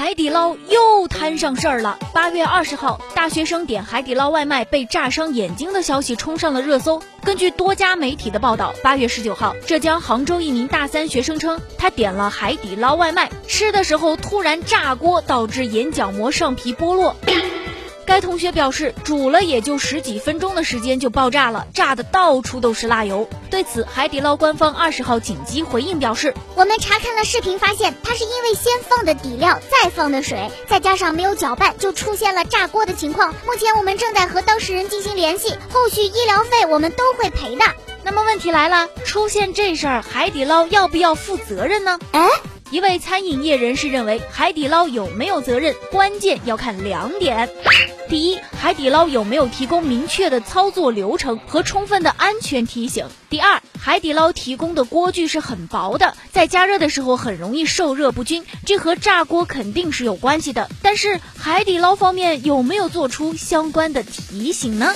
海底捞又摊上事儿了。八月二十号，大学生点海底捞外卖被炸伤眼睛的消息冲上了热搜。根据多家媒体的报道，八月十九号，浙江杭州一名大三学生称，他点了海底捞外卖，吃的时候突然炸锅，导致眼角膜上皮剥落。该同学表示，煮了也就十几分钟的时间就爆炸了，炸的到处都是辣油。对此，海底捞官方二十号紧急回应表示，我们查看了视频，发现它是因为先放的底料，再放的水，再加上没有搅拌，就出现了炸锅的情况。目前我们正在和当事人进行联系，后续医疗费我们都会赔的。那么问题来了，出现这事儿，海底捞要不要负责任呢？哎。一位餐饮业人士认为，海底捞有没有责任，关键要看两点：第一，海底捞有没有提供明确的操作流程和充分的安全提醒；第二，海底捞提供的锅具是很薄的，在加热的时候很容易受热不均，这和炸锅肯定是有关系的。但是，海底捞方面有没有做出相关的提醒呢？